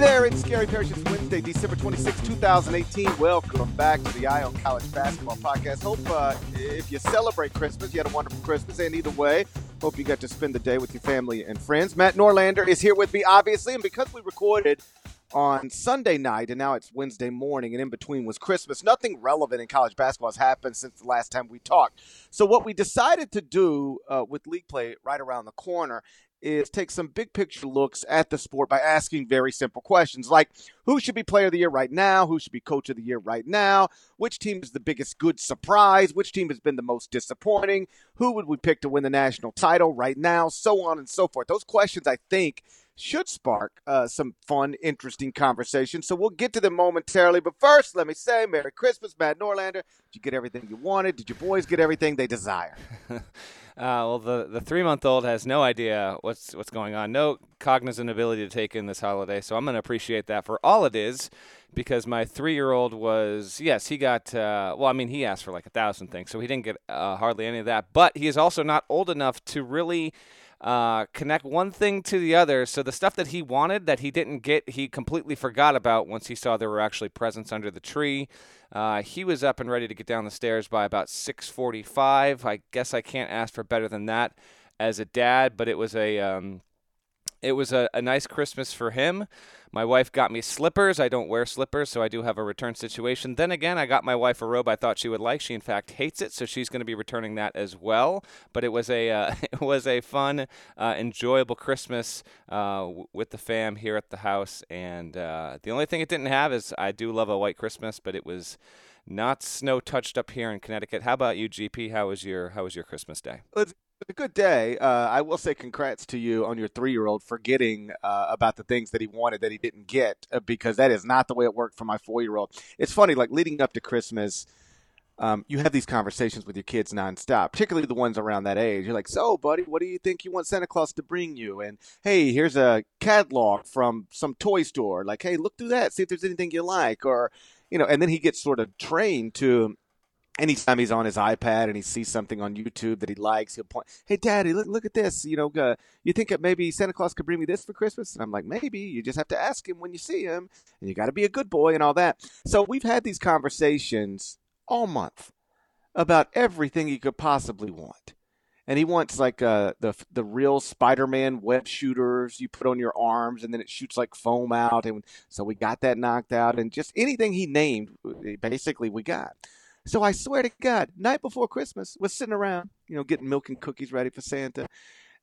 Hey there, it's Gary Parrish. It's Wednesday, December 26, 2018. Welcome back to the on College Basketball Podcast. Hope uh, if you celebrate Christmas, you had a wonderful Christmas. And either way, hope you got to spend the day with your family and friends. Matt Norlander is here with me, obviously. And because we recorded on Sunday night, and now it's Wednesday morning, and in between was Christmas. Nothing relevant in college basketball has happened since the last time we talked. So, what we decided to do uh, with league play right around the corner is take some big picture looks at the sport by asking very simple questions like who should be player of the year right now, who should be coach of the year right now, which team is the biggest good surprise, which team has been the most disappointing, who would we pick to win the national title right now, so on and so forth. Those questions, I think, should spark uh, some fun, interesting conversation. So we'll get to them momentarily. But first, let me say Merry Christmas, Matt Norlander. Did you get everything you wanted? Did your boys get everything they desire? Uh, well, the, the three month old has no idea what's what's going on, no cognizant ability to take in this holiday. So I'm going to appreciate that for all it is, because my three year old was yes, he got uh, well. I mean, he asked for like a thousand things, so he didn't get uh, hardly any of that. But he is also not old enough to really uh, connect one thing to the other. So the stuff that he wanted that he didn't get, he completely forgot about once he saw there were actually presents under the tree. Uh, he was up and ready to get down the stairs by about 6:45. I guess I can't ask for better than that as a dad, but it was a um, it was a, a nice Christmas for him. My wife got me slippers. I don't wear slippers, so I do have a return situation. Then again, I got my wife a robe I thought she would like. She in fact hates it, so she's going to be returning that as well. But it was a uh, it was a fun, uh, enjoyable Christmas uh, w- with the fam here at the house. And uh, the only thing it didn't have is I do love a white Christmas, but it was not snow touched up here in Connecticut. How about you, GP? How was your How was your Christmas day? A good day. Uh, I will say congrats to you on your three year old forgetting uh, about the things that he wanted that he didn't get uh, because that is not the way it worked for my four year old. It's funny, like leading up to Christmas, um, you have these conversations with your kids nonstop, particularly the ones around that age. You're like, so, buddy, what do you think you want Santa Claus to bring you? And hey, here's a catalog from some toy store. Like, hey, look through that, see if there's anything you like. Or, you know, and then he gets sort of trained to anytime he's on his iPad and he sees something on YouTube that he likes, he'll point, "Hey, Daddy, look, look at this. You know, uh, you think that maybe Santa Claus could bring me this for Christmas?" And I'm like, "Maybe. You just have to ask him when you see him, and you got to be a good boy and all that." So we've had these conversations all month about everything he could possibly want. And he wants like uh, the the real Spider-Man web shooters you put on your arms, and then it shoots like foam out. And so we got that knocked out, and just anything he named, basically we got. So I swear to God, night before Christmas, we're sitting around, you know, getting milk and cookies ready for Santa.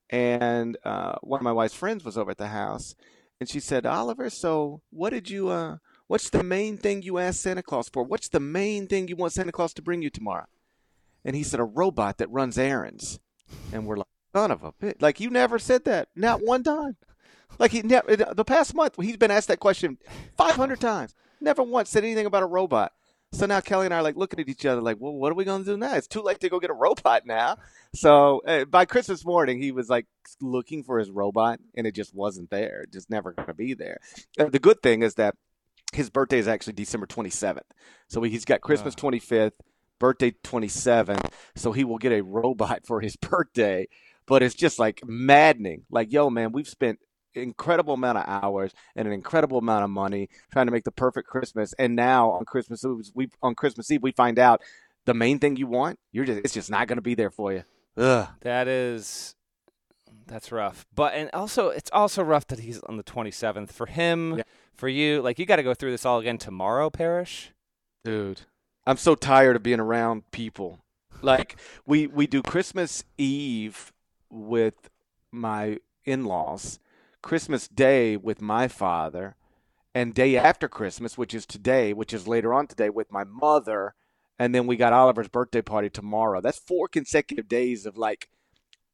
And uh, one of my wife's friends was over at the house, and she said, Oliver, so what did you, uh, what's the main thing you asked Santa Claus for? What's the main thing you want Santa Claus to bring you tomorrow? And he said, a robot that runs errands. And we're like, son of a bitch. Like, you never said that. Not one time. Like, he never, the past month, he's been asked that question 500 times. Never once said anything about a robot. So now Kelly and I are like looking at each other like, well, what are we going to do now? It's too late to go get a robot now. So uh, by Christmas morning, he was like looking for his robot and it just wasn't there. It just never going to be there. Uh, the good thing is that his birthday is actually December 27th. So he's got Christmas 25th, birthday 27th. So he will get a robot for his birthday. But it's just like maddening. Like, yo, man, we've spent incredible amount of hours and an incredible amount of money trying to make the perfect Christmas. And now on Christmas Eve, we on Christmas Eve we find out the main thing you want, you're just it's just not going to be there for you. Ugh. That is that's rough. But and also it's also rough that he's on the 27th for him, yeah. for you. Like you got to go through this all again tomorrow, Parrish. Dude, I'm so tired of being around people. Like we we do Christmas Eve with my in-laws Christmas Day with my father, and day after Christmas, which is today, which is later on today, with my mother, and then we got Oliver's birthday party tomorrow. That's four consecutive days of like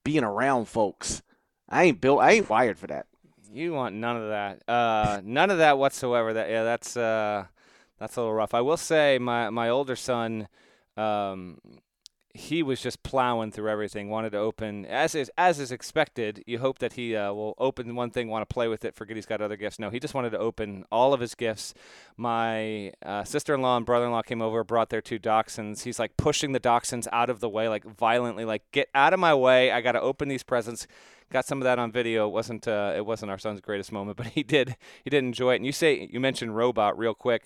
being around folks. I ain't built. I ain't wired for that. You want none of that. Uh, none of that whatsoever. That yeah, that's uh, that's a little rough. I will say my my older son, um, he was just plowing through everything. Wanted to open as is as is expected. You hope that he uh, will open one thing, want to play with it, forget he's got other gifts. No, he just wanted to open all of his gifts. My uh, sister-in-law and brother-in-law came over, brought their two dachshunds. He's like pushing the dachshunds out of the way, like violently, like get out of my way. I got to open these presents. Got some of that on video. It wasn't uh, it wasn't our son's greatest moment, but he did he did enjoy it. And you say you mentioned robot real quick.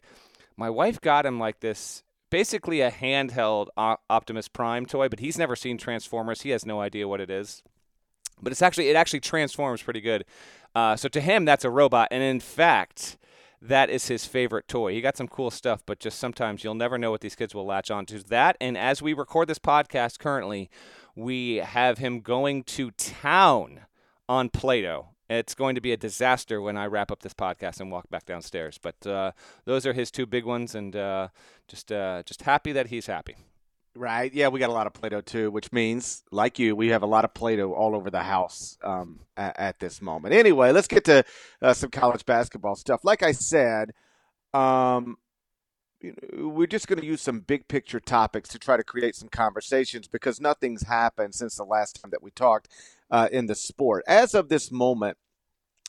My wife got him like this basically a handheld Optimus Prime toy, but he's never seen Transformers. He has no idea what it is. But it's actually it actually transforms pretty good. Uh, so to him, that's a robot, and in fact, that is his favorite toy. He got some cool stuff, but just sometimes you'll never know what these kids will latch on to. That, and as we record this podcast currently, we have him going to town on Play-Doh. It's going to be a disaster when I wrap up this podcast and walk back downstairs. But uh, those are his two big ones, and uh, just uh, just happy that he's happy. Right. Yeah, we got a lot of Play-Doh too, which means, like you, we have a lot of Play-Doh all over the house um, at, at, this moment. Anyway, let's get to uh, some college basketball stuff. Like I said, um, we're just going to use some big picture topics to try to create some conversations because nothing's happened since the last time that we talked uh, in the sport. As of this moment,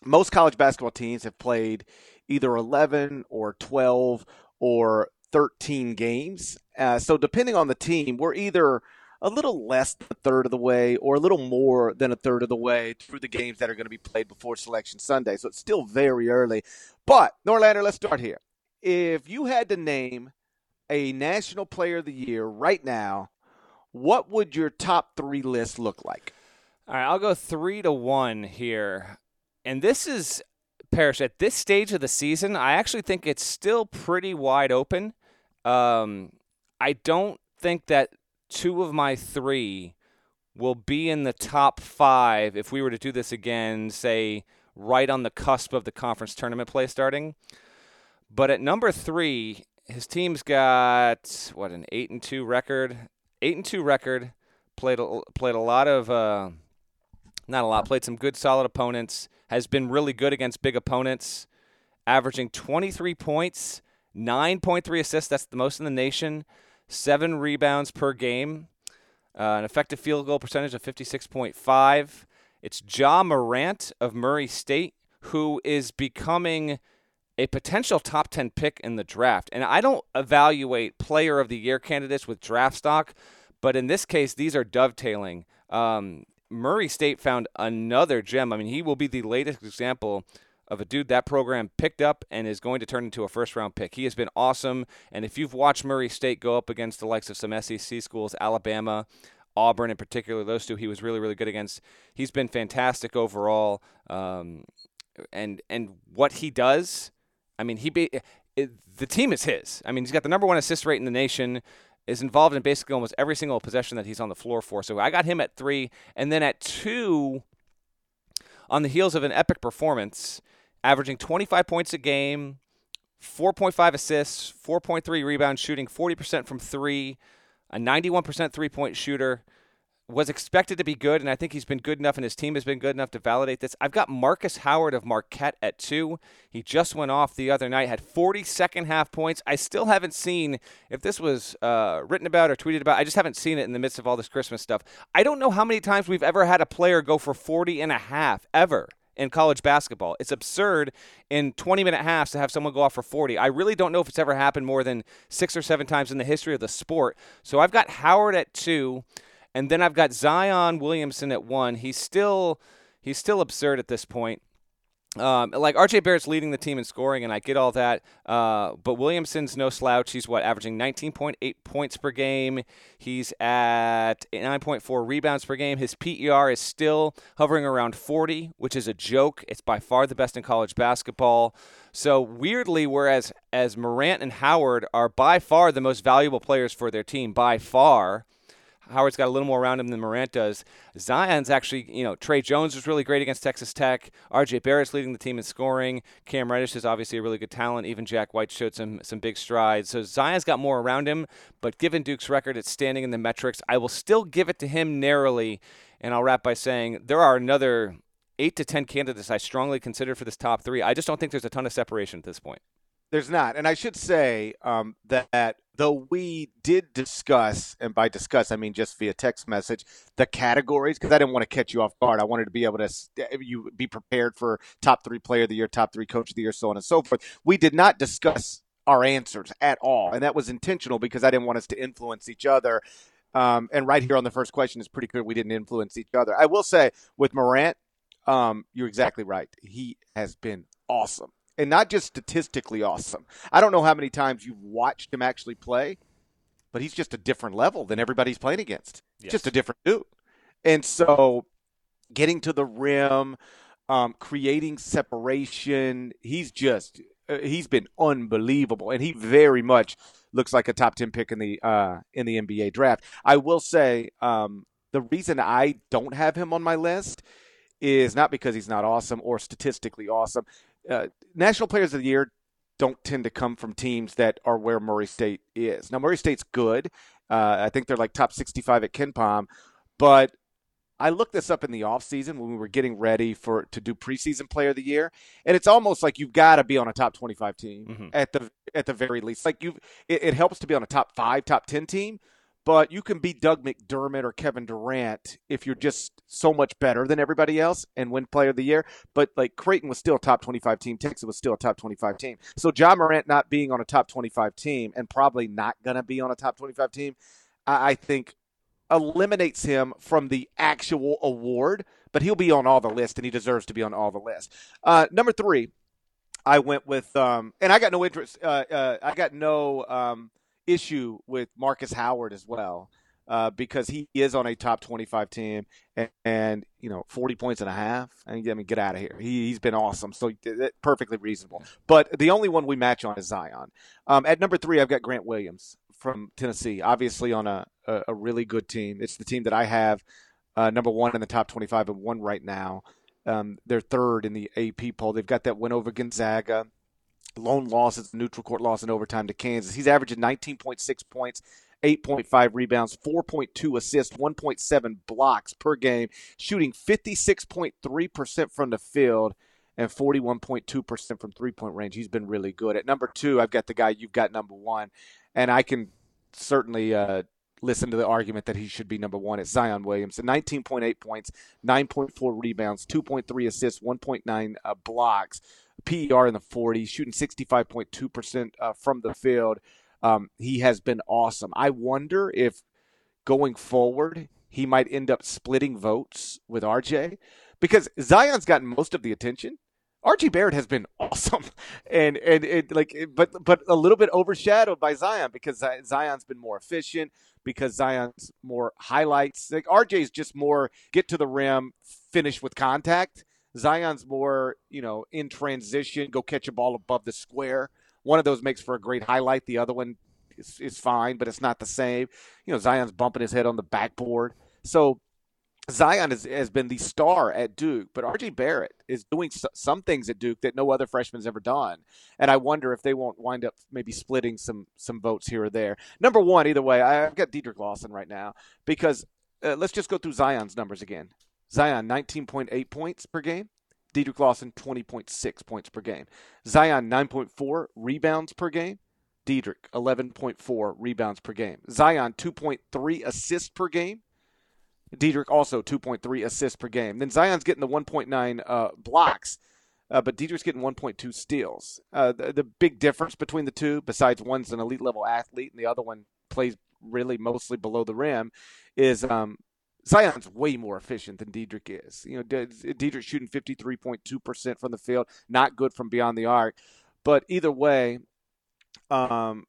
most college basketball teams have played either 11 or 12 or 13 games. Uh, so, depending on the team, we're either a little less than a third of the way or a little more than a third of the way through the games that are going to be played before Selection Sunday. So, it's still very early. But, Norlander, let's start here. If you had to name a National Player of the Year right now, what would your top three list look like? All right, I'll go three to one here. And this is, Parrish, at this stage of the season, I actually think it's still pretty wide open. Um, I don't think that two of my three will be in the top five if we were to do this again, say, right on the cusp of the conference tournament play starting. But at number three, his team's got, what, an 8 and 2 record? 8 and 2 record. Played a, played a lot of. Uh, not a lot. Played some good, solid opponents. Has been really good against big opponents, averaging 23 points, 9.3 assists. That's the most in the nation. Seven rebounds per game. Uh, an effective field goal percentage of 56.5. It's Ja Morant of Murray State who is becoming a potential top 10 pick in the draft. And I don't evaluate player of the year candidates with draft stock, but in this case, these are dovetailing. Um, Murray State found another gem. I mean, he will be the latest example of a dude that program picked up and is going to turn into a first round pick. He has been awesome. And if you've watched Murray State go up against the likes of some SEC schools, Alabama, Auburn in particular, those two he was really, really good against. He's been fantastic overall. Um, and and what he does, I mean, he be, it, the team is his. I mean, he's got the number one assist rate in the nation is involved in basically almost every single possession that he's on the floor for. So I got him at three. And then at two, on the heels of an epic performance, averaging 25 points a game, 4.5 assists, 4.3 rebounds, shooting 40% from three, a 91% three point shooter was expected to be good, and I think he's been good enough, and his team has been good enough to validate this. I've got Marcus Howard of Marquette at two. He just went off the other night, had 40 second half points. I still haven't seen if this was uh, written about or tweeted about. I just haven't seen it in the midst of all this Christmas stuff. I don't know how many times we've ever had a player go for 40 and a half ever in college basketball. It's absurd in 20 minute halves to have someone go off for 40. I really don't know if it's ever happened more than six or seven times in the history of the sport. So I've got Howard at two. And then I've got Zion Williamson at one. He's still he's still absurd at this point. Um, like RJ Barrett's leading the team in scoring, and I get all that. Uh, but Williamson's no slouch. He's what averaging 19.8 points per game. He's at 9.4 rebounds per game. His PER is still hovering around 40, which is a joke. It's by far the best in college basketball. So weirdly, whereas as Morant and Howard are by far the most valuable players for their team, by far. Howard's got a little more around him than Morant does. Zion's actually, you know, Tre Jones was really great against Texas Tech. RJ Barrett's leading the team in scoring. Cam Reddish is obviously a really good talent. Even Jack White showed some some big strides. So Zion's got more around him, but given Duke's record, it's standing in the metrics. I will still give it to him narrowly, and I'll wrap by saying there are another eight to ten candidates I strongly consider for this top three. I just don't think there's a ton of separation at this point. There's not, and I should say um, that though we did discuss, and by discuss I mean just via text message, the categories because I didn't want to catch you off guard. I wanted to be able to you be prepared for top three player of the year, top three coach of the year, so on and so forth. We did not discuss our answers at all, and that was intentional because I didn't want us to influence each other. Um, and right here on the first question is pretty clear we didn't influence each other. I will say with Morant, um, you're exactly right. He has been awesome and not just statistically awesome. I don't know how many times you've watched him actually play, but he's just a different level than everybody's playing against. Yes. Just a different dude. And so getting to the rim, um, creating separation, he's just uh, he's been unbelievable and he very much looks like a top 10 pick in the uh, in the NBA draft. I will say um, the reason I don't have him on my list is not because he's not awesome or statistically awesome. Uh, National Players of the Year don't tend to come from teams that are where Murray State is. Now, Murray State's good. Uh, I think they're like top 65 at KenPom, but I looked this up in the offseason when we were getting ready for to do preseason player of the year, and it's almost like you've got to be on a top 25 team mm-hmm. at the at the very least. Like you it, it helps to be on a top 5, top 10 team, but you can be Doug McDermott or Kevin Durant if you're just so much better than everybody else and win player of the year. But like Creighton was still a top 25 team, Texas was still a top 25 team. So John Morant not being on a top 25 team and probably not going to be on a top 25 team, I, I think eliminates him from the actual award, but he'll be on all the lists and he deserves to be on all the lists. Uh, number three, I went with, um, and I got no interest, uh, uh, I got no. Um, issue with Marcus Howard as well. Uh, because he is on a top 25 team and, and, you know 40 points and a half. I mean, get out of here. He, has been awesome, so perfectly reasonable. But the only one we match on is Zion. Um, at number three, I've got Grant Williams from Tennessee, obviously on a, a, a really good team. It's the team that I have uh, number one in the top 25 and one right now. Um, they're third in the AP poll. They've got that win over Gonzaga lone loss is neutral court loss in overtime to Kansas. He's averaging 19.6 points, 8.5 rebounds, 4.2 assists, 1.7 blocks per game, shooting 56.3% from the field and 41.2% from three point range. He's been really good. At number two, I've got the guy you've got number one, and I can certainly uh, listen to the argument that he should be number one. It's Zion Williams. 19.8 points, 9.4 rebounds, 2.3 assists, 1.9 uh, blocks. PER in the 40s, shooting 65.2% uh, from the field. Um, he has been awesome. I wonder if going forward he might end up splitting votes with RJ because Zion's gotten most of the attention. RJ Barrett has been awesome, and and it like but but a little bit overshadowed by Zion because Zion's been more efficient because Zion's more highlights. Like RJ's just more get to the rim, finish with contact. Zion's more, you know, in transition, go catch a ball above the square. One of those makes for a great highlight. The other one is, is fine, but it's not the same. You know, Zion's bumping his head on the backboard. So Zion has, has been the star at Duke, but RJ Barrett is doing some things at Duke that no other freshman's ever done. And I wonder if they won't wind up maybe splitting some some votes here or there. Number one, either way, I've got Dedric Lawson right now because uh, let's just go through Zion's numbers again. Zion, 19.8 points per game. Dedric Lawson, 20.6 points per game. Zion, 9.4 rebounds per game. Dedric, 11.4 rebounds per game. Zion, 2.3 assists per game. Dedric also 2.3 assists per game. Then Zion's getting the 1.9 uh, blocks, uh, but Dedric's getting 1.2 steals. Uh, the, the, big difference between the two, besides one's an elite level athlete and the other one plays really mostly below the rim, is um, Zion's way more efficient than Dedric is. You know, Dedric shooting 53.2% from the field, not good from beyond the arc. But either way, um,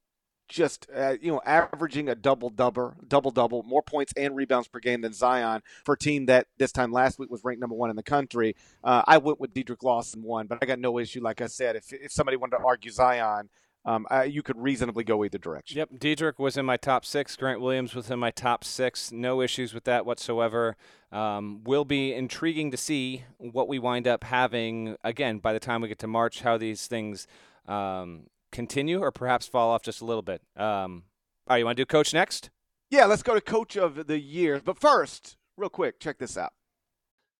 just uh, you know, averaging a double double, double double, more points and rebounds per game than Zion for a team that this time last week was ranked number one in the country. Uh, I went with Dedric Lawson one, but I got no issue. Like I said, if if somebody wanted to argue Zion, um, I, you could reasonably go either direction. Yep, Dedric was in my top six. Grant Williams was in my top six. No issues with that whatsoever. Um, will be intriguing to see what we wind up having again by the time we get to March. How these things um, continue, or perhaps fall off just a little bit. Um, all right, you want to do coach next? Yeah, let's go to coach of the year. But first, real quick, check this out.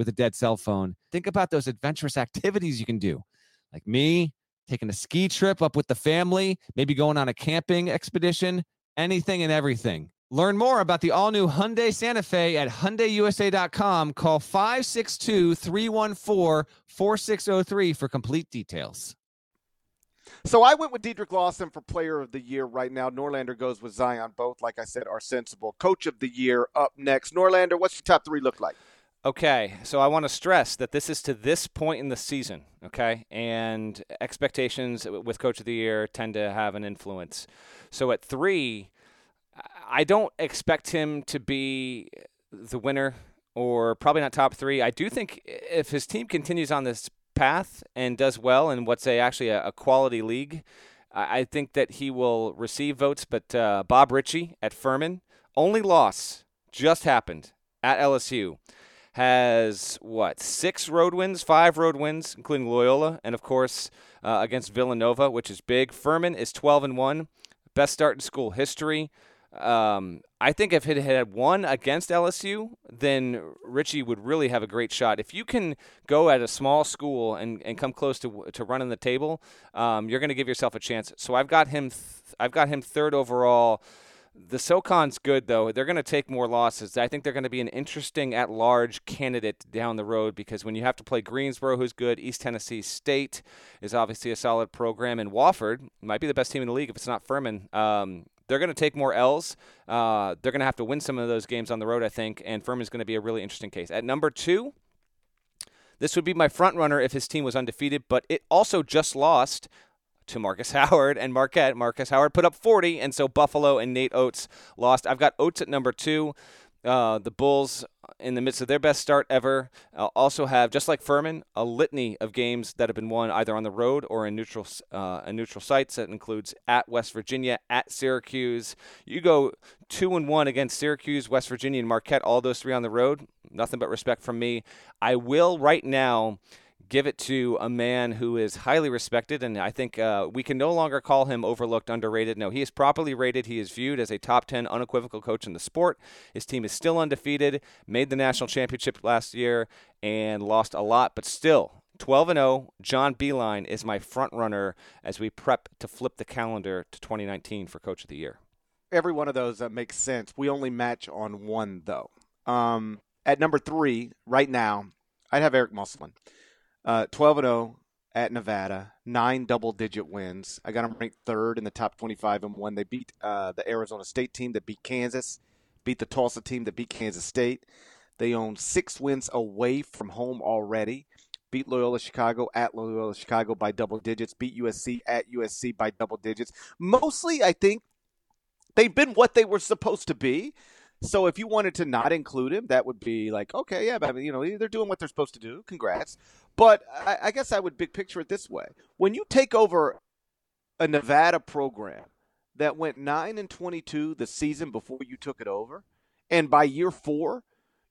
with a dead cell phone. Think about those adventurous activities you can do, like me taking a ski trip up with the family, maybe going on a camping expedition, anything and everything. Learn more about the all new Hyundai Santa Fe at HyundaiUSA.com. Call 562 314 4603 for complete details. So I went with Dedric Lawson for Player of the Year right now. Norlander goes with Zion. Both, like I said, are sensible. Coach of the Year up next. Norlander, what's your top three look like? Okay, so I want to stress that this is to this point in the season, okay? And expectations with Coach of the Year tend to have an influence. So at three, I don't expect him to be the winner or probably not top three. I do think if his team continues on this path and does well in what's a, actually a, a quality league, I think that he will receive votes. But uh, Bob Richey at Furman, only loss just happened at LSU has what six road wins, five road wins, including Loyola, and of course uh, against Villanova, which is big. Furman is 12 and one, best start in school history. Um, I think if it had won against LSU, then Richey would really have a great shot. If you can go at a small school and, and come close to to running the table, um, you're going to give yourself a chance. So I've got him. Th- I've got him third overall. The SoCon's good though. They're going to take more losses. I think they're going to be an interesting at-large candidate down the road because when you have to play Greensboro, who's good, East Tennessee State is obviously a solid program, and Wofford might be the best team in the league if it's not Furman. Um, they're going to take more L's. Uh, they're going to have to win some of those games on the road, I think, and Furman's going to be a really interesting case. At number two, this would be my front runner if his team was undefeated, but it also just lost to Marcus Howard and Marquette. Marcus Howard put up 40, and so Buffalo and Nate Oats lost. I've got Oats at number two. Uh, the Bulls, in the midst of their best start ever, uh, also have, just like Furman, a litany of games that have been won either on the road or in neutral uh, in neutral sites. That includes at West Virginia, at Syracuse. You go two and one against Syracuse, West Virginia, and Marquette. All those three on the road. Nothing but respect from me. I will right now give it to a man who is highly respected, and I think uh, we can no longer call him overlooked, underrated. No, he is properly rated. He is viewed as a top 10 unequivocal coach in the sport. His team is still undefeated, made the national championship last year, and lost a lot, but still 12 and 0. John Beilein is my front runner as we prep to flip the calendar to 2019 for Coach of the Year. Every one of those uh, makes sense. We only match on one though. Um, at number three, right now, I'd have Eric Musselman. Uh, 12 and 0 at Nevada, nine double digit wins. I got them ranked third in the top 25 and one. They beat uh, the Arizona State team that beat Kansas, beat the Tulsa team that beat Kansas State. They own six wins away from home already. Beat Loyola Chicago at Loyola Chicago by double digits. Beat USC at USC by double digits. Mostly, I think they've been what they were supposed to be. So if you wanted to not include him, that would be like, okay, yeah, but you know, they're doing what they're supposed to do. Congrats. But I, I guess I would big picture it this way: when you take over a Nevada program that went nine and twenty-two the season before you took it over, and by year four,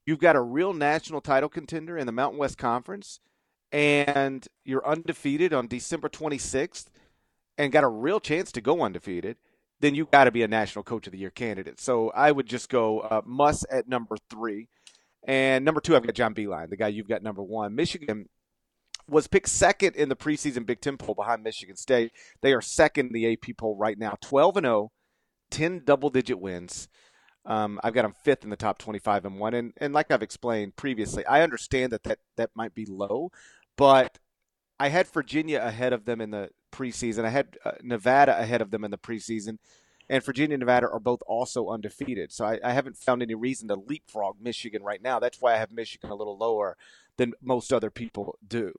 you've got a real national title contender in the Mountain West Conference, and you're undefeated on December twenty-sixth, and got a real chance to go undefeated then you got to be a National Coach of the Year candidate. So I would just go uh, Muss at number three. And number two, I've got John Beilein, the guy you've got number one. Michigan was picked second in the preseason Big Ten poll behind Michigan State. They are second in the AP poll right now, 12 and 0, 10 double digit wins. Um, I've got them fifth in the top 25 and one. And, and like I've explained previously, I understand that, that that might be low, but I had Virginia ahead of them in the preseason. I had uh, Nevada ahead of them in the preseason, and Virginia and Nevada are both also undefeated. So I, I, haven't found any reason to leapfrog Michigan right now. That's why I have Michigan a little lower than most other people do.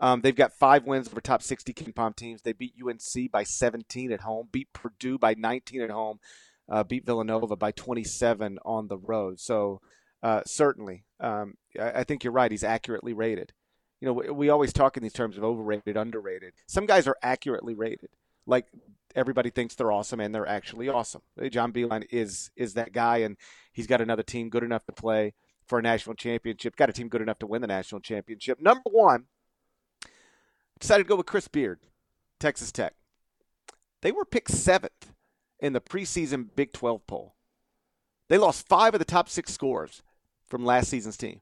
Um, they've got five wins over top 60 KenPom teams. They beat UNC by 17 at home, beat Purdue by 19 at home, uh, beat Villanova by 27 on the road. So uh, certainly. Um, I, I, think you're right. He's accurately rated. You know, we, we, always talk in these terms of overrated, underrated. Some guys are accurately rated. Like everybody thinks they're awesome, and they're actually awesome. John Beilein is is that guy, and he's got another team good enough to play for a national championship. Got a team good enough to win the national championship. Number one, decided to go with Chris Beard, Texas Tech. They were picked seventh in the preseason Big 12 poll. They lost five of the top six scores from last season's team.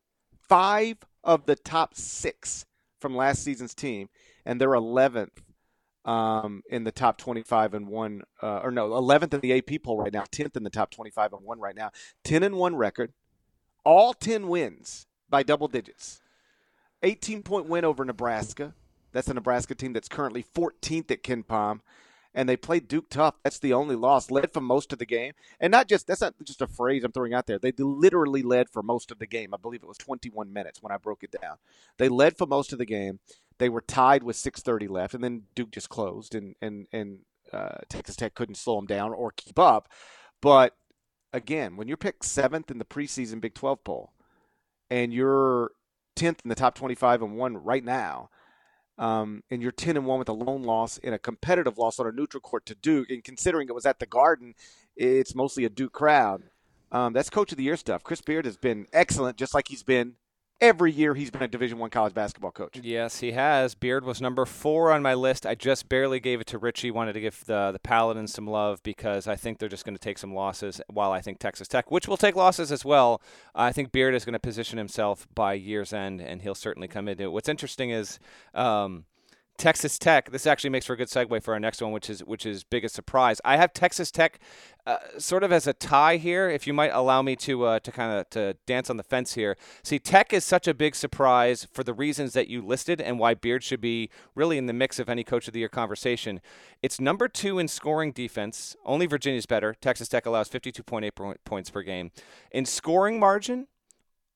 Five of the top six from last season's team, and they're 11th um, in the top 25 and one, uh, or no, 11th in the AP poll right now, 10th in the top 25 and one right now. 10 and one record, all 10 wins by double digits. 18 point win over Nebraska. That's a Nebraska team that's currently 14th at KenPom and they played Duke tough. That's the only loss. Led for most of the game, and not just that's not just a phrase I'm throwing out there. They literally led for most of the game. I believe it was 21 minutes when I broke it down. They led for most of the game. They were tied with 6:30 left, and then Duke just closed, and and and uh, Texas Tech couldn't slow them down or keep up. But again, when you're picked seventh in the preseason Big 12 poll, and you're 10th in the top 25 and one right now um, and you're 10 and 1 with a lone loss in a competitive loss on a neutral court to Duke, and considering it was at the Garden, it's mostly a Duke crowd. Um, that's coach of the year stuff. Chris Beard has been excellent, just like he's been every year he's been a Division One college basketball coach. Yes, he has. Beard was number four on my list. I just barely gave it to Richey. Wanted to give the the Paladins some love because I think they're just going to take some losses. While I think Texas Tech, which will take losses as well, I think Beard is going to position himself by year's end, and he'll certainly come into it. What's interesting is. Um, Texas Tech. This actually makes for a good segue for our next one, which is which is biggest surprise. I have Texas Tech uh, sort of as a tie here, if you might allow me to uh, to kind of to dance on the fence here. See, Tech is such a big surprise for the reasons that you listed and why Beard should be really in the mix of any Coach of the Year conversation. It's number two in scoring defense. Only Virginia's better. Texas Tech allows 52.8 points per game. In scoring margin,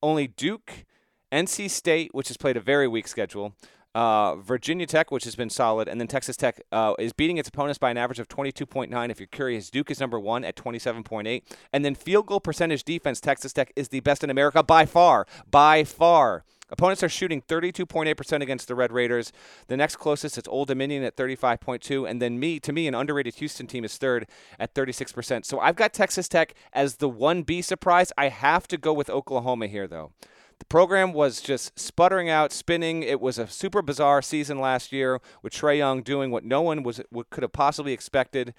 only Duke. NC State, which has played a very weak schedule, uh, Virginia Tech, which has been solid, and then Texas Tech uh, is beating its opponents by an average of 22.9. If you're curious, Duke is number one at 27.8. And then field goal percentage defense, Texas Tech is the best in America by far. By far. Opponents are shooting 32.8% against the Red Raiders. The next closest is Old Dominion at 35.2, and then me, to me, an underrated Houston team is third at 36%. So I've got Texas Tech as the 1B surprise. I have to go with Oklahoma here, though. The program was just sputtering out, spinning. It was a super bizarre season last year with Trae Young doing what no one was could have possibly expected,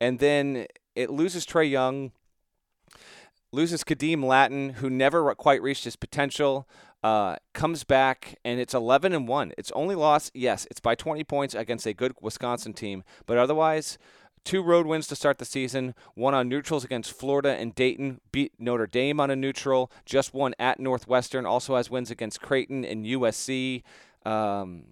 and then it loses Trae Young, loses Khadeem Lattin, who never quite reached his potential. Uh, comes back and it's 11 and 1. It's only lost, yes, it's by 20 points against a good Wisconsin team, but otherwise, Two road wins to start the season, one on neutrals against Florida and Dayton, beat Notre Dame on a neutral, just one at Northwestern, also has wins against Creighton and USC. Um,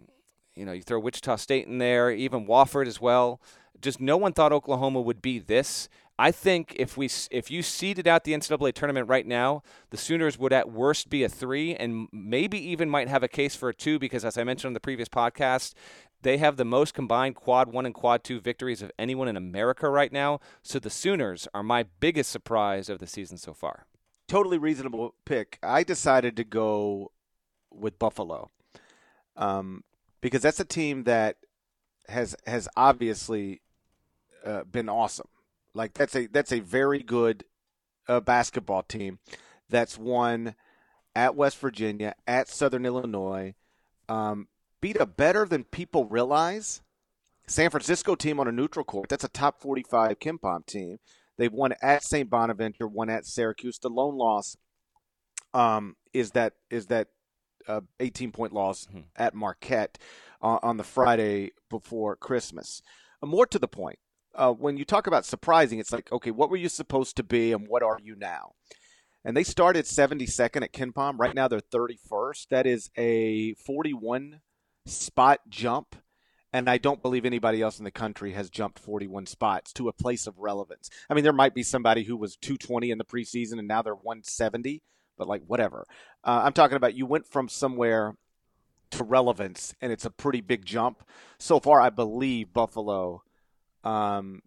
you know, you throw Wichita State in there, even Wofford as well. Just no one thought Oklahoma would be this. I think if we if you seeded out the NCAA tournament right now, the Sooners would at worst be a three, and maybe even might have a case for a two because, as I mentioned on the previous podcast, they have the most combined quad one and quad two victories of anyone in America right now. So the Sooners are my biggest surprise of the season so far. Totally reasonable pick. I decided to go with Buffalo um, because that's a team that has has obviously uh, been awesome. Like that's a that's a very good uh, basketball team that's won at West Virginia, at Southern Illinois. Um, beat a better than people realize San Francisco team on a neutral court. That's a top 45 KenPom team. They've won at St. Bonaventure, won at Syracuse. The lone loss um, is that is that uh, 18 point loss mm-hmm. at Marquette uh, on the Friday before Christmas. Uh, more to the point, uh, when you talk about surprising, it's like, okay, what were you supposed to be and what are you now? And they started 72nd at KenPom. Right now they're 31st. That is a 41 spot jump. And I don't believe anybody else in the country has jumped 41 spots to a place of relevance. I mean, there might be somebody who was 220 in the preseason and now they're 170, but like whatever. Uh, I'm talking about you went from somewhere to relevance, and it's a pretty big jump. So far, I believe Buffalo um,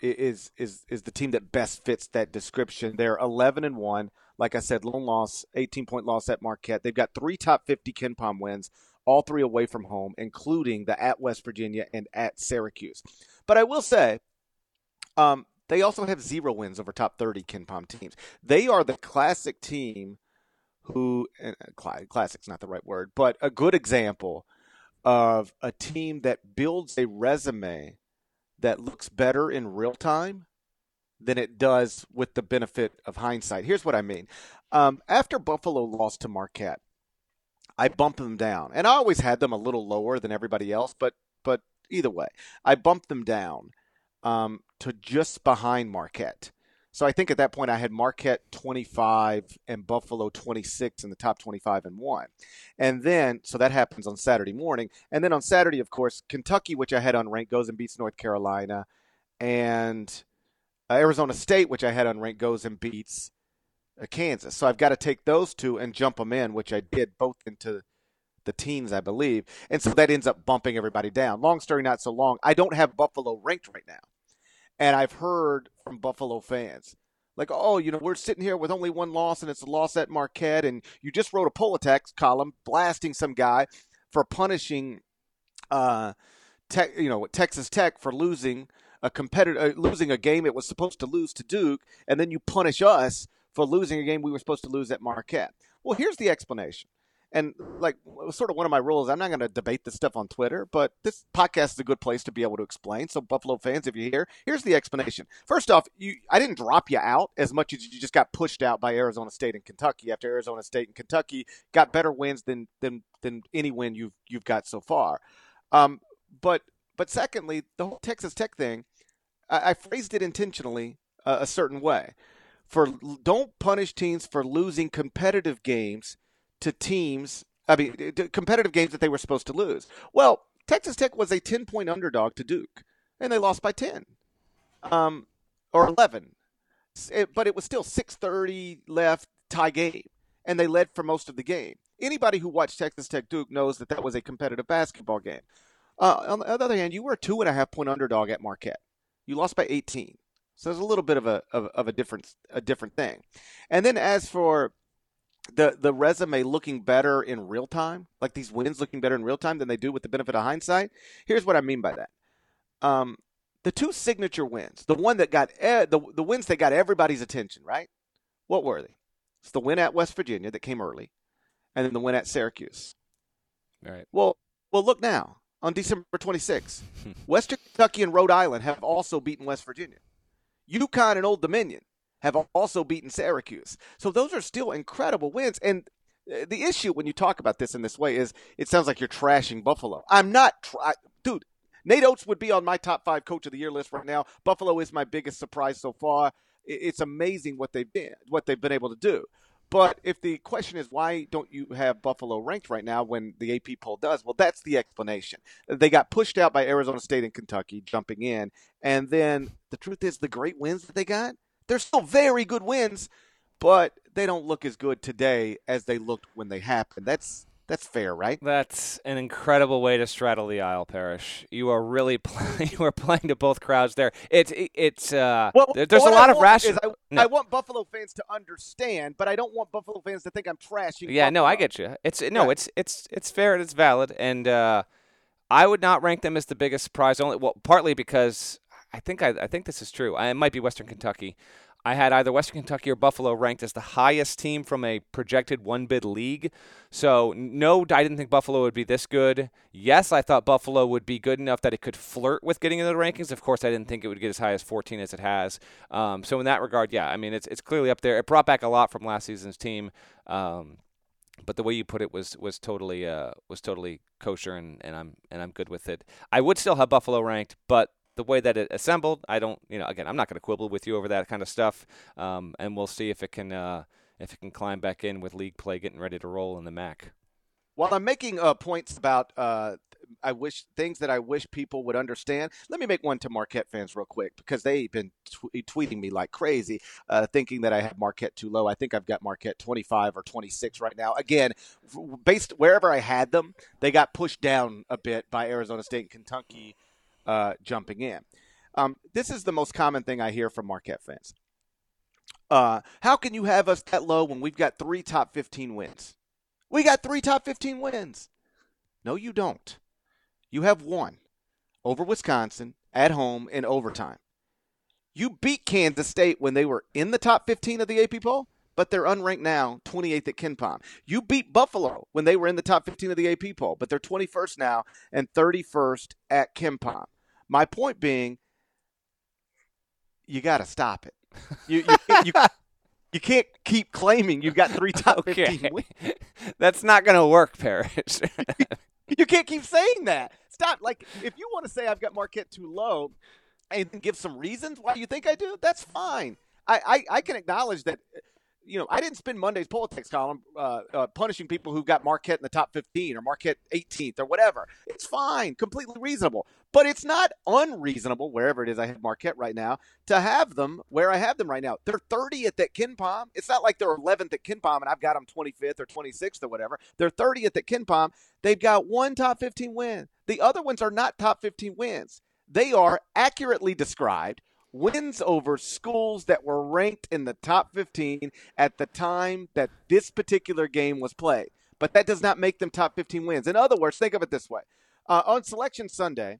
is is is the team that best fits that description. They're 11 and one, Like I said, lone loss, 18 point loss at Marquette. They've got three top 50 KenPom wins, all three away from home, including the at West Virginia and at Syracuse. But I will say, um, they also have zero wins over top 30 KenPom teams. They are the classic team who, uh, classic's not the right word, but a good example of a team that builds a resume that looks better in real time than it does with the benefit of hindsight. Here's what I mean. Um, after Buffalo lost to Marquette, I bumped them down, and I always had them a little lower than everybody else. But but either way, I bumped them down um, to just behind Marquette. So I think at that point I had Marquette 25 and Buffalo 26 in the top 25 and one. And then, so that happens on Saturday morning. And then on Saturday, of course, Kentucky, which I had unranked, goes and beats North Carolina. And uh, Arizona State, which I had unranked, goes and beats Kansas. So I've got to take those two and jump them in, which I did both into the teens, I believe. And so that ends up bumping everybody down. Long story, not so long. I don't have Buffalo ranked right now. And I've heard from Buffalo fans, like, oh, you know, we're sitting here with only one loss and it's a loss at Marquette. And you just wrote a Poll Attacks column blasting some guy for punishing, uh, te- you know, Texas Tech for losing a competitor, uh, losing a game it was supposed to lose to Duke. And then you punish us for losing a game we were supposed to lose at Marquette. Well, here's the explanation. And like sort of one of my rules, I'm not going to debate this stuff on Twitter, but this podcast is a good place to be able to explain. So Buffalo fans, if you're here, here's the explanation. First off, you I didn't drop you out as much as you just got pushed out by Arizona State and Kentucky after Arizona State and Kentucky got better wins than than than any win you've you've got so far. Um, but but secondly, the whole Texas Tech thing, I, I phrased it intentionally uh, a certain way. For don't punish teams for losing competitive games to teams. I mean, competitive games that they were supposed to lose. Well, Texas Tech was a ten point underdog to Duke, and they lost by ten, um, or eleven. It, but it was still six thirty left tie game, and they led for most of the game. Anybody who watched Texas Tech Duke knows that that was a competitive basketball game. Uh, on the other hand, you were a two and a half point underdog at Marquette. You lost by 18. So there's a little bit of a of, of a different a different thing. And then as for the the resume looking better in real time, like these wins looking better in real time than they do with the benefit of hindsight. Here's what I mean by that. Um, the two signature wins, the one that got e- the the wins that got everybody's attention, right? What were they? It's the win at West Virginia that came early, and then the win at Syracuse. All right. Well, well, look now on December 26th, Western Kentucky and Rhode Island have also beaten West Virginia. UConn and Old Dominion have also beaten Syracuse. So those are still incredible wins. And uh, the issue when you talk about this in this way is it sounds like you're trashing Buffalo. I'm not, tra- dude. Nate Oats would be on my top five coach of the year list right now. Buffalo is my biggest surprise so far. It's amazing what they've been, what they've been able to do. But if the question is why don't you have Buffalo ranked right now when the AP poll does, well, that's the explanation. They got pushed out by Arizona State and Kentucky jumping in, and then the truth is the great wins that they got they're still very good wins, but they don't look as good today as they looked when they happened. That's that's fair, right? That's an incredible way to straddle the aisle, Parrish. You are really playing. You are playing to both crowds there. It's it's uh, well, there's a lot of rational. I, no. I, want Buffalo fans to understand, but I don't want Buffalo fans to think I'm trashing. Yeah, Buffalo. no, I get you. It's no, it's it's it's fair and it's valid, and uh, I would not rank them as the biggest surprise. Only well, partly because I think I, I think this is true. I, it might be Western Kentucky. I had either Western Kentucky or Buffalo ranked as the highest team from a projected one bid league. So, no, I didn't think Buffalo would be this good. Yes, I thought Buffalo would be good enough that it could flirt with getting into the rankings. Of course, I didn't think it would get as high as 14 as it has. Um, so, in that regard, yeah, I mean, it's, it's clearly up there. It brought back a lot from last season's team. Um, but the way you put it was was totally uh, was totally kosher, and, and I'm and I'm good with it. I would still have Buffalo ranked, but the way that it assembled, I don't, you know, again, I'm not going to quibble with you over that kind of stuff, um, and we'll see if it can uh, if it can climb back in with league play getting ready to roll in the MAC. While I'm making uh, points about uh, I wish things that I wish people would understand, let me make one to Marquette fans real quick because they've been tweeting me like crazy, uh, thinking that I have Marquette too low. I think I've got Marquette 25 or 26 right now. Again, based wherever I had them, they got pushed down a bit by Arizona State and Kentucky uh, jumping in. Um, this is the most common thing I hear from Marquette fans. Uh, how can you have us that low when we've got three top 15 wins? We got three top 15 wins. No, you don't. You have one over Wisconsin at home in overtime. You beat Kansas State when they were in the top 15 of the AP poll, but they're unranked now, 28th at KenPom. You beat Buffalo when they were in the top 15 of the AP poll, but they're 21st now and 31st at KenPom. My point being, you got to stop it. You, you, you, you, can't keep claiming you've got three top okay. 15 wins. That's not going to work, Parrish. you can't keep saying that. Stop. Like, if you want to say I've got Marquette too low, and give some reasons why you think I do, that's fine. I, I, I can acknowledge that you know, I didn't spend Monday's Poll Attacks column uh, uh, punishing people who got Marquette in the top 15 or Marquette 18th or whatever. It's fine, completely reasonable. But it's not unreasonable, wherever it is I have Marquette right now, to have them where I have them right now. They're 30th at KenPom. It's not like they're 11th at KenPom and I've got them 25th or 26th or whatever. They're 30th at KenPom. They've got one top 15 win. The other ones are not top 15 wins. They are accurately described wins over schools that were ranked in the top 15 at the time that this particular game was played. But that does not make them top 15 wins. In other words, think of it this way uh, on Selection Sunday,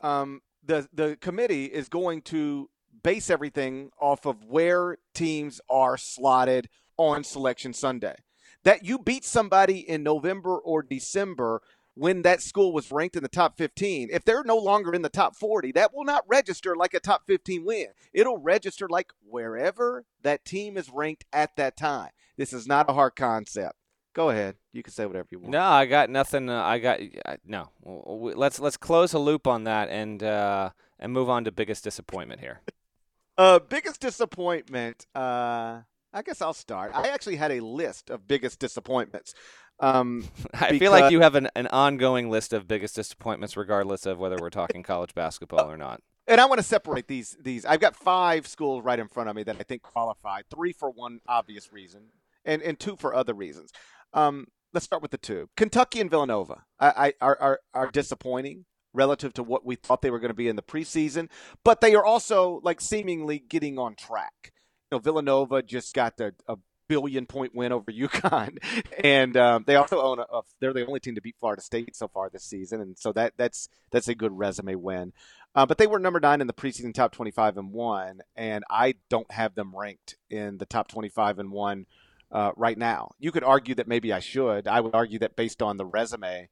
um, the, the committee is going to base everything off of where teams are slotted on Selection Sunday. That you beat somebody in November or December when that school was ranked in the top 15, if they're no longer in the top 40, that will not register like a top 15 win. It'll register like wherever that team is ranked at that time. This is not a hard concept. Go ahead. You can say whatever you want. No, I got nothing. Uh, I got uh, no. Let's let's close a loop on that and uh, and move on to biggest disappointment here. uh, biggest disappointment. Uh, I guess I'll start. I actually had a list of biggest disappointments. Um, I because... feel like you have an, an ongoing list of biggest disappointments, regardless of whether we're talking college basketball or not. And I want to separate these. These I've got five schools right in front of me that I think qualify. Three for one obvious reason, and and two for other reasons. Um, let's start with the two. Kentucky and Villanova I, I, are, are are disappointing relative to what we thought they were going to be in the preseason, but they are also like seemingly getting on track. You know, Villanova just got a, a billion point win over UConn, and um, they also own a, a, They're the only team to beat Florida State so far this season, and so that that's that's a good resume win. Uh, but they were number nine in the preseason top twenty-five and one, and I don't have them ranked in the top twenty-five and one uh, right now. You could argue that maybe I should. I would argue that based on the resume,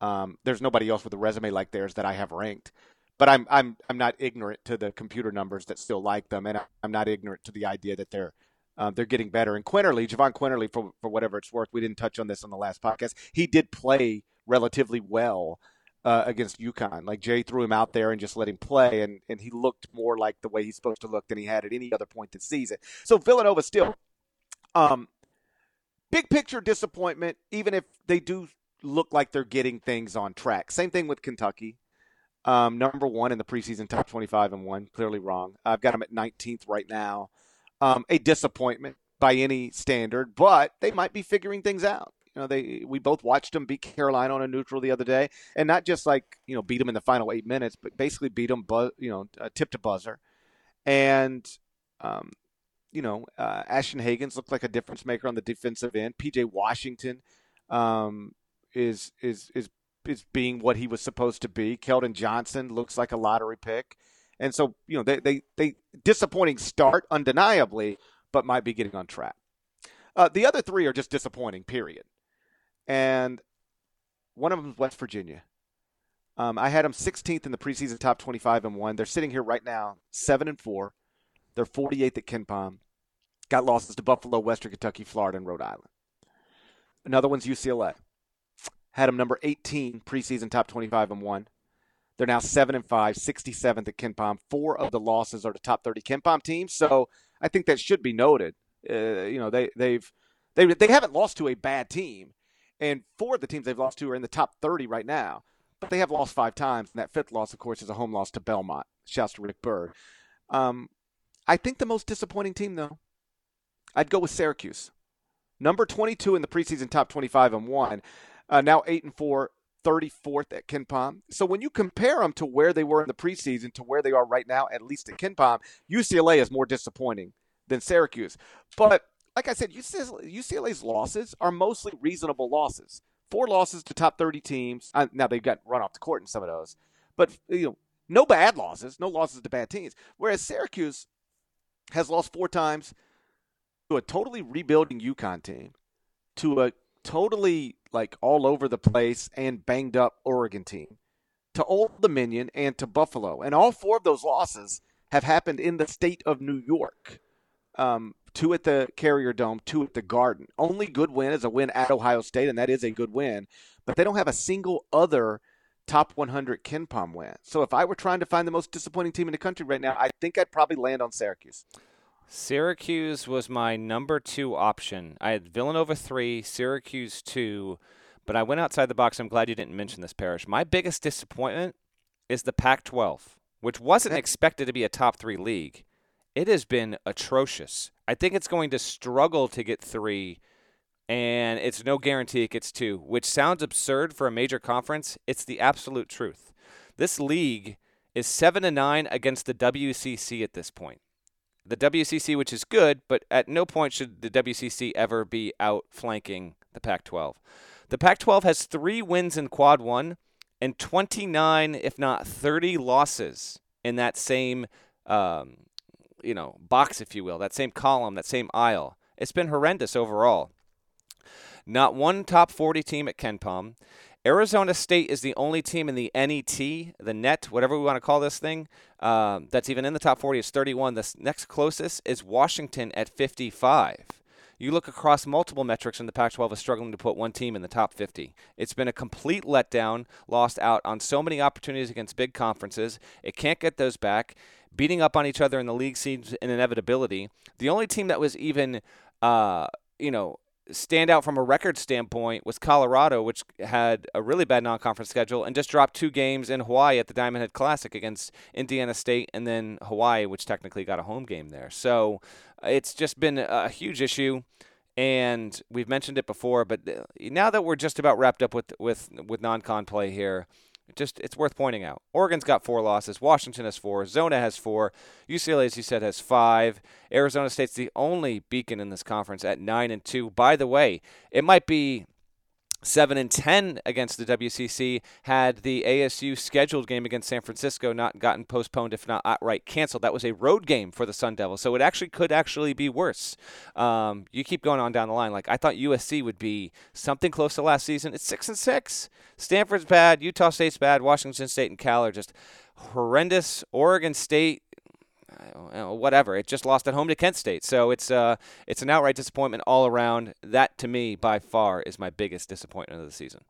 um, there's nobody else with a resume like theirs that I have ranked. But I'm I'm I'm not ignorant to the computer numbers that still like them, and I'm not ignorant to the idea that they're um, they're getting better. And Quinerly, Jahvon Quinerly, for, for whatever it's worth, we didn't touch on this on the last podcast. He did play relatively well uh, against UConn. Like Jay threw him out there and just let him play, and, and he looked more like the way he's supposed to look than he had at any other point this season. So Villanova still, um, big picture disappointment, even if they do look like they're getting things on track. Same thing with Kentucky. Um, number one in the preseason top 25 and one. Clearly wrong. I've got them at 19th right now um, a disappointment by any standard, but they might be figuring things out. You know, they we both watched them beat Carolina on a neutral the other day, and not just like you know beat them in the final eight minutes, but basically beat them, bu- you know, uh, tip to buzzer, and um, you know, uh, Ashton Hagans looked like a difference maker on the defensive end. PJ Washington um, is is is is being what he was supposed to be. Keldon Johnson looks like a lottery pick. And so, you know, they, they, they disappointing start undeniably, but might be getting on track. Uh, the other three are just disappointing, period. And one of them is West Virginia. Um, I had them 16th in the preseason top 25 and one. They're sitting here right now, seven and four. They're 48th at KenPom. Got losses to Buffalo, Western Kentucky, Florida, and Rhode Island. Another one's UCLA. Had them number 18 preseason top 25 and one. They're now seven and five, 67th at KenPom. Four of the losses are to top 30 KenPom teams, so I think that should be noted. Uh, you know, they they've they they haven't lost to a bad team, and four of the teams they've lost to are in the top 30 right now. But they have lost five times, and that fifth loss, of course, is a home loss to Belmont. Shouts to Rick Byrd. Um, I think the most disappointing team, though, I'd go with Syracuse. Number 22 in the preseason top 25 and one. Uh, now 8 and 4, 34th at KenPom. So when you compare them to where they were in the preseason to where they are right now, at least at KenPom, UCLA is more disappointing than Syracuse. But like I said, UCLA's losses are mostly reasonable losses. Four losses to top 30 teams. Uh, now they've got run off the court in some of those, but you know, no bad losses, no losses to bad teams. Whereas Syracuse has lost four times to a totally rebuilding UConn team, to a totally like all over the place and banged up Oregon team, to Old Dominion and to Buffalo, and all four of those losses have happened in the state of New York. Um, two at the Carrier Dome, two at the Garden. Only good win is a win at Ohio State, and that is a good win. But they don't have a single other top 100 KenPom win. So if I were trying to find the most disappointing team in the country right now, I think I'd probably land on Syracuse. Syracuse was my number two option. I had Villanova three, Syracuse two, but I went outside the box. I'm glad you didn't mention this, Parrish. My biggest disappointment is the Pac 12, which wasn't eh. expected to be a top three league it has been atrocious. I think it's going to struggle to get three, and it's no guarantee it gets two, which sounds absurd for a major conference. It's the absolute truth. This league is seven to nine against the WCC at this point. The WCC, which is good, but at no point should the WCC ever be outflanking the Pac 12. The Pac 12 has three wins in quad one and 29, if not 30 losses in that same um, you know box, if you will, that same column, that same aisle. It's been horrendous overall. Not one top 40 team at KenPom. Arizona State is the only team in the NET, the net, whatever we want to call this thing, um, that's even in the top 40 is 31. The next closest is Washington at 55. You look across multiple metrics, and the Pac 12 is struggling to put one team in the top 50. It's been a complete letdown, lost out on so many opportunities against big conferences. It can't get those back beating up on each other in the league seems an inevitability. The only team that was even, uh, you know, stand out from a record standpoint was Colorado, which had a really bad non-conference schedule and just dropped two games in Hawaii at the Diamond Head Classic against Indiana State and then Hawaii, which technically got a home game there. So it's just been a huge issue. And we've mentioned it before, but uh, now that we're just about wrapped up with with with non-con play here, just it's worth pointing out. Oregon's got four losses. Washington has four. Zona has four. UCLA, as you said, has five. Arizona State's the only beacon in this conference at nine and two. By the way, it might be 7 and 10 against the WCC had the ASU scheduled game against San Francisco not gotten postponed if not outright canceled. That was a road game for the Sun Devils so it actually could actually be worse. Um, you keep going on down the line. Like I thought USC would be something close to last season. It's 6 and 6 Stanford's bad. Utah State's bad. Washington State and Cal are just horrendous. Oregon State whatever. It just lost at home to Kent State, so it's uh, it's an outright disappointment all around. That to me, by far, is my biggest disappointment of the season.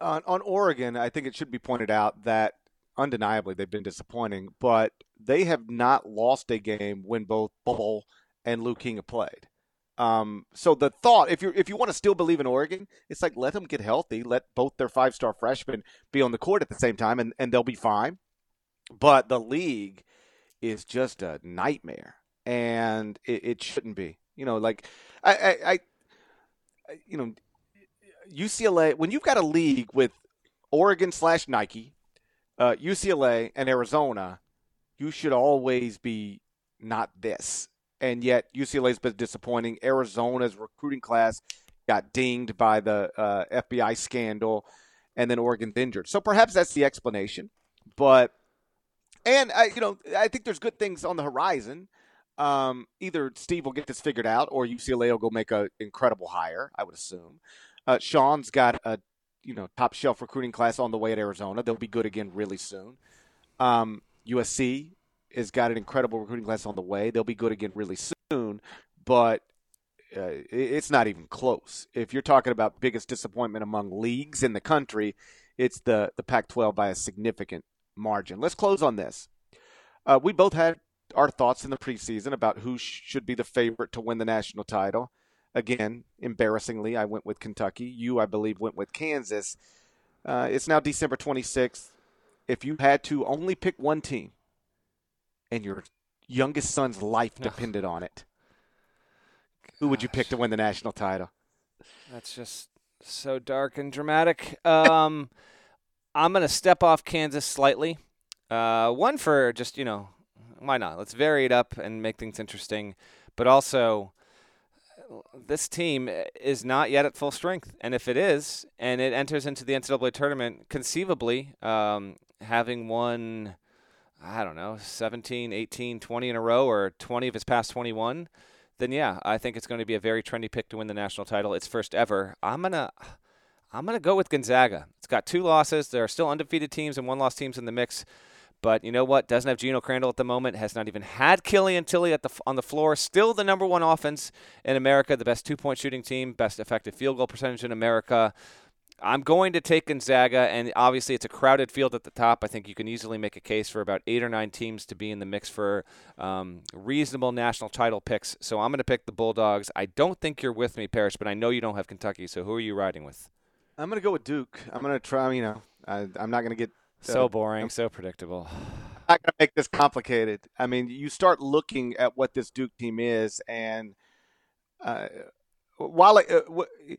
On, on Oregon, I think it should be pointed out that undeniably they've been disappointing, but they have not lost a game when both Bol and Louis King have played. Um, so the thought, if you if you want to still believe in Oregon, it's like let them get healthy, let both their five star freshmen be on the court at the same time, and, and they'll be fine. But the league is just a nightmare, and it, it shouldn't be. You know, like I, I, I, you know, UCLA when you've got a league with Oregon slash Nike, uh, UCLA and Arizona, you should always be not this. And yet UCLA's been disappointing. Arizona's recruiting class got dinged by the uh, FBI scandal, and then Oregon's injured. So perhaps that's the explanation. But and I, you know, I think there's good things on the horizon. Um, either Steve will get this figured out, or UCLA will go make an incredible hire. I would assume. Uh, Sean's got a you know top shelf recruiting class on the way at Arizona. They'll be good again really soon. Um, USC has got an incredible recruiting class on the way. They'll be good again really soon, but uh, it's not even close. If you're talking about biggest disappointment among leagues in the country, it's the the Pac-12 by a significant margin. Let's close on this. Uh, we both had our thoughts in the preseason about who sh- should be the favorite to win the national title. Again, embarrassingly, I went with Kentucky. You, I believe, went with Kansas. Uh, it's now December 26th. If you had to only pick one team and your youngest son's life depended on it, who would you pick to win the national title? That's just so dark and dramatic. Um, I'm going to step off Kansas slightly. Uh, one for just, you know, why not? Let's vary it up and make things interesting. but also this team is not yet at full strength. And if it is, and it enters into the NCAA tournament, conceivably um, having won, I don't know, 17, 18, 20 in a row, or 20 of its past 21, then yeah, I think it's going to be a very trendy pick to win the national title. Its first ever. I'm gonna. I'm going to go with Gonzaga. It's got two losses. There are still undefeated teams and one loss teams in the mix. But you know what? Doesn't have Geno Crandall at the moment. Has not even had Killian Tillie at the on the floor. Still the number one offense in America. The best two point shooting team. Best effective field goal percentage in America. I'm going to take Gonzaga, and obviously it's a crowded field at the top. I think you can easily make a case for about eight or nine teams to be in the mix for um, reasonable national title picks. So I'm going to pick the Bulldogs. I don't think you're with me, Parrish, but I know you don't have Kentucky. So who are you riding with? I'm going to go with Duke. I'm going to try. You know, I, am not going to get so boring, I'm, so predictable. I'm not going to make this complicated. I mean, you start looking at what this Duke team is, and uh, while uh, w-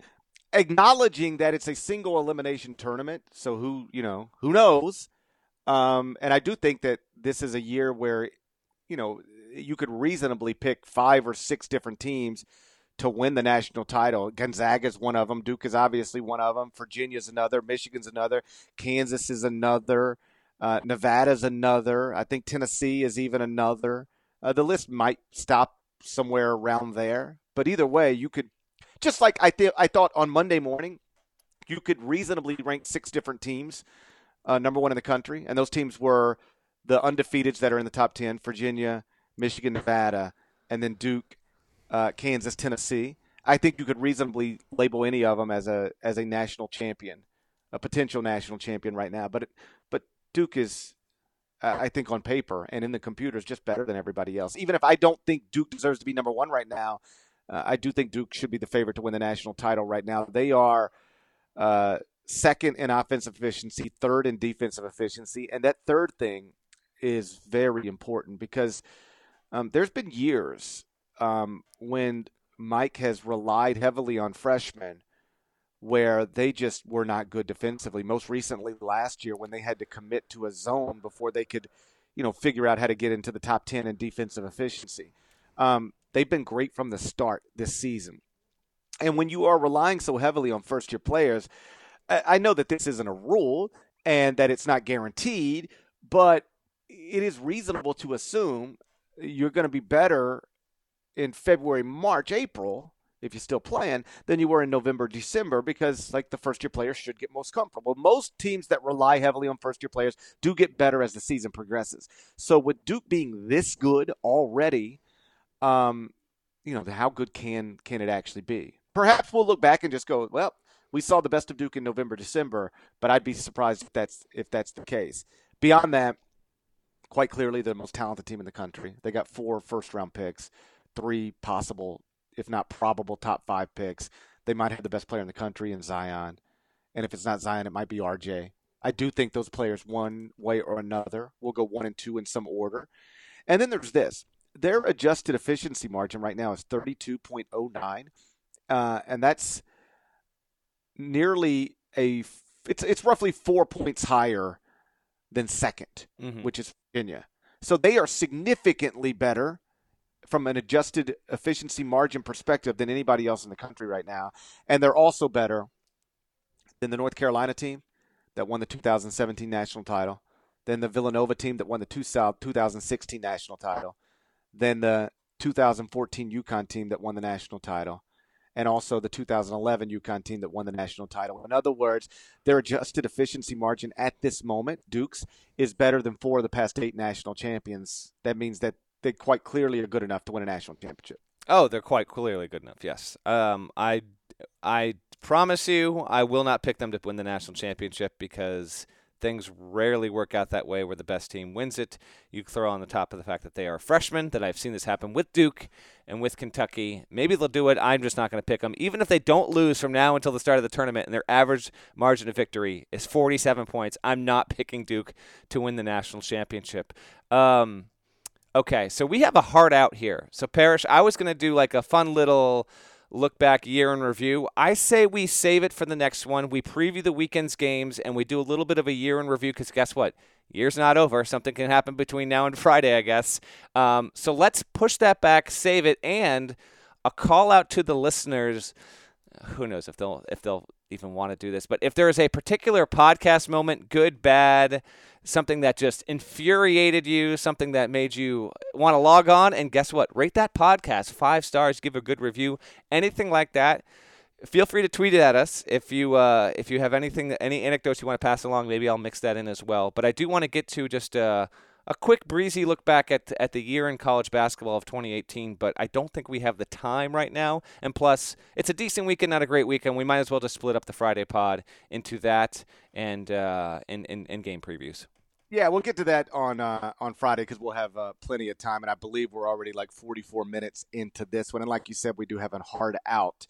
acknowledging that it's a single elimination tournament, so who you know who knows, um, and I do think that this is a year where you know you could reasonably pick five or six different teams to win the national title. Gonzaga is one of them. Duke is obviously one of them. Virginia's another. Michigan's another. Kansas is another. Uh, Nevada's another. I think Tennessee is even another. Uh, the list might stop somewhere around there. But either way, you could just like I th- I thought on Monday morning, you could reasonably rank six different teams uh, number one in the country, and those teams were the undefeateds that are in the top ten: Virginia, Michigan, Nevada, and then Duke uh, Kansas, Tennessee. I think you could reasonably label any of them as a as a national champion, a potential national champion right now. But but Duke is, uh, I think, on paper and in the computer is just better than everybody else. Even if I don't think Duke deserves to be number one right now, uh, I do think Duke should be the favorite to win the national title right now. They are uh, second in offensive efficiency, third in defensive efficiency, and that third thing is very important because um, there's been years um, when Mike has relied heavily on freshmen where they just were not good defensively. Most recently last year when they had to commit to a zone before they could, you know, figure out how to get into the top 10 in defensive efficiency. Um, they've been great from the start this season. And when you are relying so heavily on first year players, I know that this isn't a rule and that it's not guaranteed, but it is reasonable to assume you're going to be better in February, March, April, if you're still playing, than you were in November, December, because like the first year players should get most comfortable. Most teams that rely heavily on first year players do get better as the season progresses. So with Duke being this good already, um, you know, how good can can it actually be? Perhaps we'll look back and just go, well, we saw the best of Duke in November, December, but I'd be surprised if that's if that's the case. Beyond that, quite clearly the most talented team in the country. They got four first round picks three possible, if not probable, top five picks. They might have the best player in the country in Zion. And if it's not Zion, it might be RJ. I do think those players, one way or another, will go one and two in some order. And then there's this their adjusted efficiency margin right now is 32.09. Uh, and that's nearly a, it's, it's roughly four points higher than 2nd mm-hmm. which is Virginia. So they are significantly better from an adjusted efficiency margin perspective than anybody else in the country right now. And they're also better than the North Carolina team that won the 2017 national title, than the Villanova team that won the two 2016 national title, than the 2014 UConn team that won the national title, and also the 2011 UConn team that won the national title. In other words, their adjusted efficiency margin at this moment, Duke's, is better than four of the past eight national champions. That means that they quite clearly are good enough to win a national championship. Oh, they're quite clearly good enough. Yes. Um, I I promise you, I will not pick them to win the national championship because things rarely work out that way where the best team wins it. You throw on the top of the fact that they are freshmen, that I've seen this happen with Duke and with Kentucky. Maybe they'll do it. I'm just not going to pick them. Even if they don't lose from now until the start of the tournament and their average margin of victory is 47 points, I'm not picking Duke to win the national championship. Um, Okay, so we have a heart out here. So, Parrish, I was to do like a fun little look back year in review. I say we save it for the next one. We preview the weekend's games and we do a little bit of a year in review because guess what? year's not over. Something can happen between now and Friday, I guess. Um, so let's push that back, save it, and a call out to the listeners. Who knows if they'll if they'll even want to do this, but if there is a particular podcast moment, good, bad, something that just infuriated you, something that made you want to log on, and guess what? Rate that podcast five stars, give a good review, anything like that feel free to tweet it at us if you uh, if you have anything any anecdotes you want to pass along. Maybe I'll mix that in as well. But I do want to get to just uh, a quick breezy look back at at the year in college basketball of 2018. But I don't think we have the time right now. And plus, it's a decent weekend, not a great weekend. We might as well just split up the Friday pod into that and uh, and, and, and game previews. Yeah, we'll get to that on uh, on Friday because we'll have uh, plenty of time, and I believe we're already like 44 minutes into this one. And like you said, we do have a hard out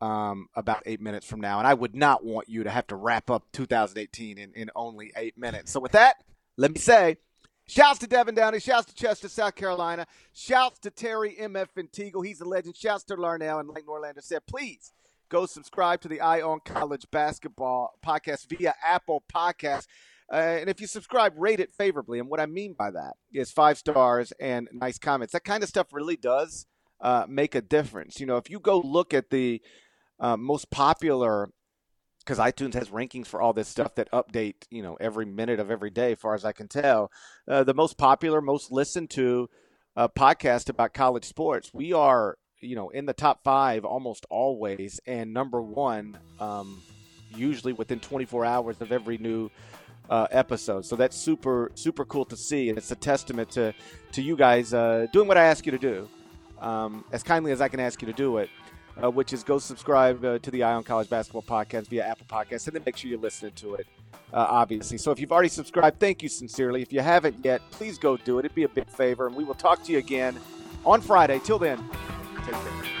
um, about eight minutes from now. And I would not want you to have to wrap up 2018 in, in only eight minutes. So, with that, let me say, shouts to Devin Downey, shouts to Chester, South Carolina, shouts to Terry M.F. Integral. He's a legend. Shouts to Larnell. And like Norlander said, please go subscribe to the Eye on College Basketball podcast via Apple Podcast. Uh, and if you subscribe, rate it favorably. And what I mean by that is five stars and nice comments. That kind of stuff really does uh, make a difference. You know, if you go look at the uh, most popular because iTunes has rankings for all this stuff that update, you know, every minute of every day, far as I can tell. Uh, the most popular, most listened to uh, podcast about college sports. We are, you know, in the top five almost always, and number one, um, usually within 24 hours of every new uh. So that's super, super cool to see, and it's a testament to to you guys uh, doing what I ask you to do, um, as kindly as I can ask you to do it uh, which is go subscribe uh, to the Eye on College Basketball Podcast via Apple Podcasts, and then make sure you're listening to it, uh, obviously. So if you've already subscribed, thank you sincerely. If you haven't yet, please go do it. It'd be a big favor, and we will talk to you again on Friday. Till then, take care.